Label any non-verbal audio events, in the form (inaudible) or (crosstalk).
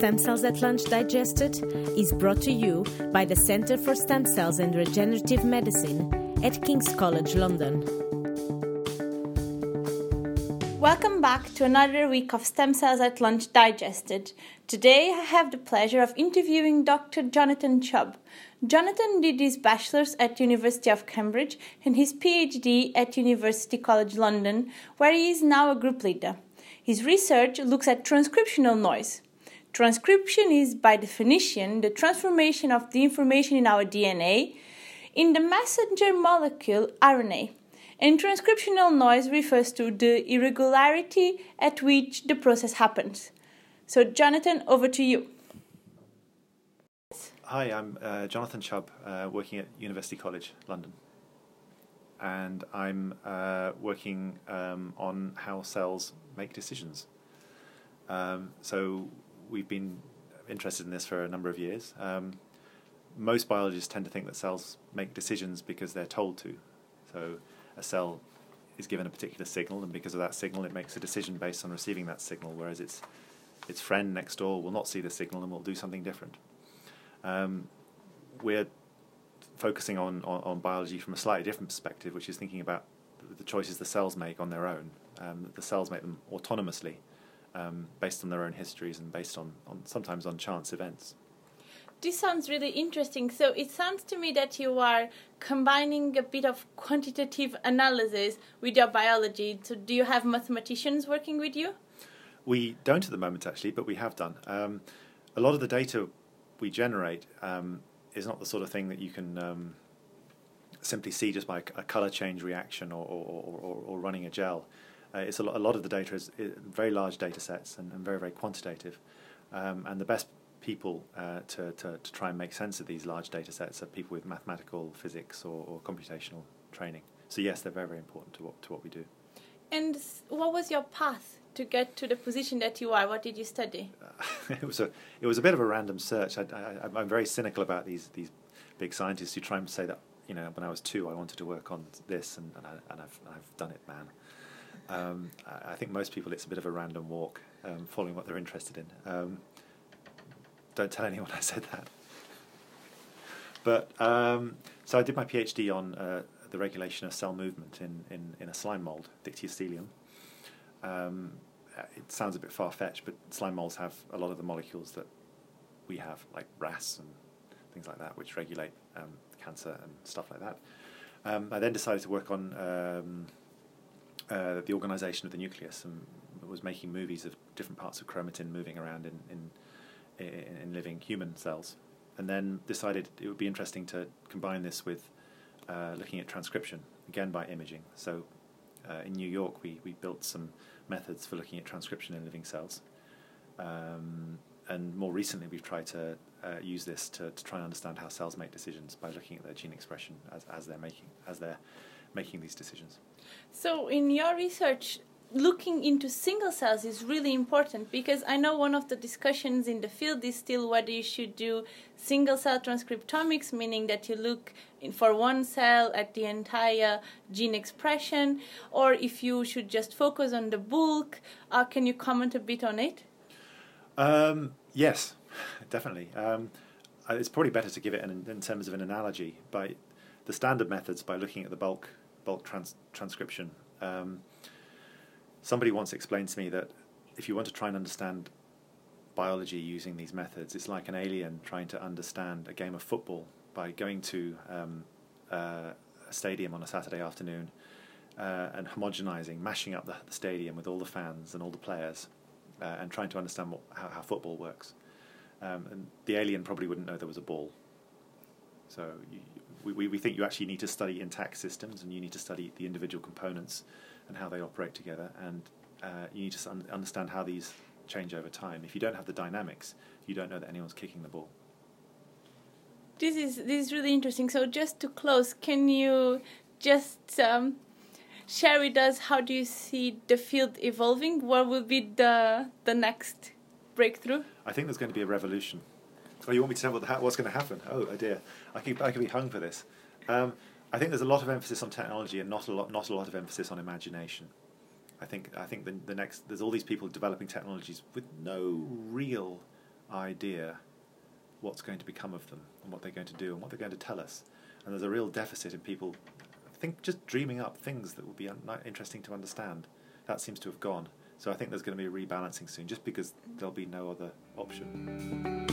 Stem Cells at Lunch Digested is brought to you by the Centre for Stem Cells and Regenerative Medicine at King's College London. Welcome back to another week of Stem Cells at Lunch Digested. Today I have the pleasure of interviewing Dr. Jonathan Chubb. Jonathan did his bachelor's at University of Cambridge and his PhD at University College London, where he is now a group leader. His research looks at transcriptional noise. Transcription is, by definition, the transformation of the information in our DNA in the messenger molecule RNA and transcriptional noise refers to the irregularity at which the process happens. So, Jonathan, over to you. Hi, I'm uh, Jonathan Chubb, uh, working at University College London. And I'm uh, working um, on how cells make decisions. Um, so, we've been interested in this for a number of years. Um, most biologists tend to think that cells make decisions because they're told to. So, a cell is given a particular signal, and because of that signal, it makes a decision based on receiving that signal, whereas its, its friend next door will not see the signal and will do something different. Um, we're focusing on, on, on, biology from a slightly different perspective, which is thinking about the choices the cells make on their own. Um, the cells make them autonomously, um, based on their own histories and based on, on sometimes on chance events this sounds really interesting. So it sounds to me that you are combining a bit of quantitative analysis with your biology. So do you have mathematicians working with you? We don't at the moment, actually, but we have done. Um, a lot of the data we generate um, is not the sort of thing that you can um, simply see just by a color change reaction or, or, or, or running a gel. Uh, it's a lot, a lot of the data is, is very large data sets and, and very, very quantitative. Um, and the best people uh, to, to, to try and make sense of these large data sets are people with mathematical, physics, or, or computational training. So yes, they're very, very important to what, to what we do. And what was your path to get to the position that you are? What did you study? Uh, (laughs) it was a it was a bit of a random search. I, am very cynical about these these big scientists who try and say that you know when I was two I wanted to work on this and and, I, and I've I've done it, man. Um, I think most people it's a bit of a random walk, um, following what they're interested in. Um, don't tell anyone (laughs) I said that. But um, so I did my PhD on uh, the regulation of cell movement in, in, in a slime mold, Dictyostelium. Um, it sounds a bit far fetched, but slime molds have a lot of the molecules that we have, like RAS and things like that, which regulate um, cancer and stuff like that. I then decided to work on uh, the organization of the nucleus and was making movies of different parts of chromatin moving around in, in in, in living human cells, and then decided it would be interesting to combine this with uh, looking at transcription again by imaging. So uh, in New York, we, we built some methods for looking at transcription in living cells. Um, and more recently, we've tried to uh, use this to, to try and understand how cells make decisions by looking at their gene expression as, as they're making as they're making these decisions. So, in your research, looking into single cells is really important because I know one of the discussions in the field is still whether you should do single cell transcriptomics, meaning that you look for one cell at the entire gene expression, or if you should just focus on the bulk. Uh, can you comment a bit on it? Um, yes, (laughs) definitely. Um, it's probably better to give it in, in, terms of an analogy by the standard methods by looking at the bulk bulk trans- transcription. Um, somebody once explained to me that if you want to try and understand biology using these methods, it's like an alien trying to understand a game of football by going to um, uh, a stadium on a Saturday afternoon uh, and homogenizing, mashing up the, the, stadium with all the fans and all the players uh, and trying to understand what, how, how, football works. Um, and the alien probably wouldn't know there was a ball. So you, we, we think you actually need to study intact systems and you need to study the individual components and how they operate together. And uh, you need to understand how these change over time. If you don't have the dynamics, you don't know that anyone's kicking the ball. This is this is really interesting. So just to close, can you just um, share with us how do you see the field evolving? What will be the the next breakthrough? I think there's going to be a revolution. Oh, you want me to tell what what's going to happen? Oh, oh dear, I could I could be hung for this. Um, I think there's a lot of emphasis on technology and not a lot, not a lot of emphasis on imagination. I think I think the, the next there's all these people developing technologies with no real idea what's going to become of them and what they're going to do and what they're going to tell us. And there's a real deficit in people think just dreaming up things that would be un- interesting to understand. That seems to have gone. So I think there's going to be a rebalancing soon, just because there'll be no other option.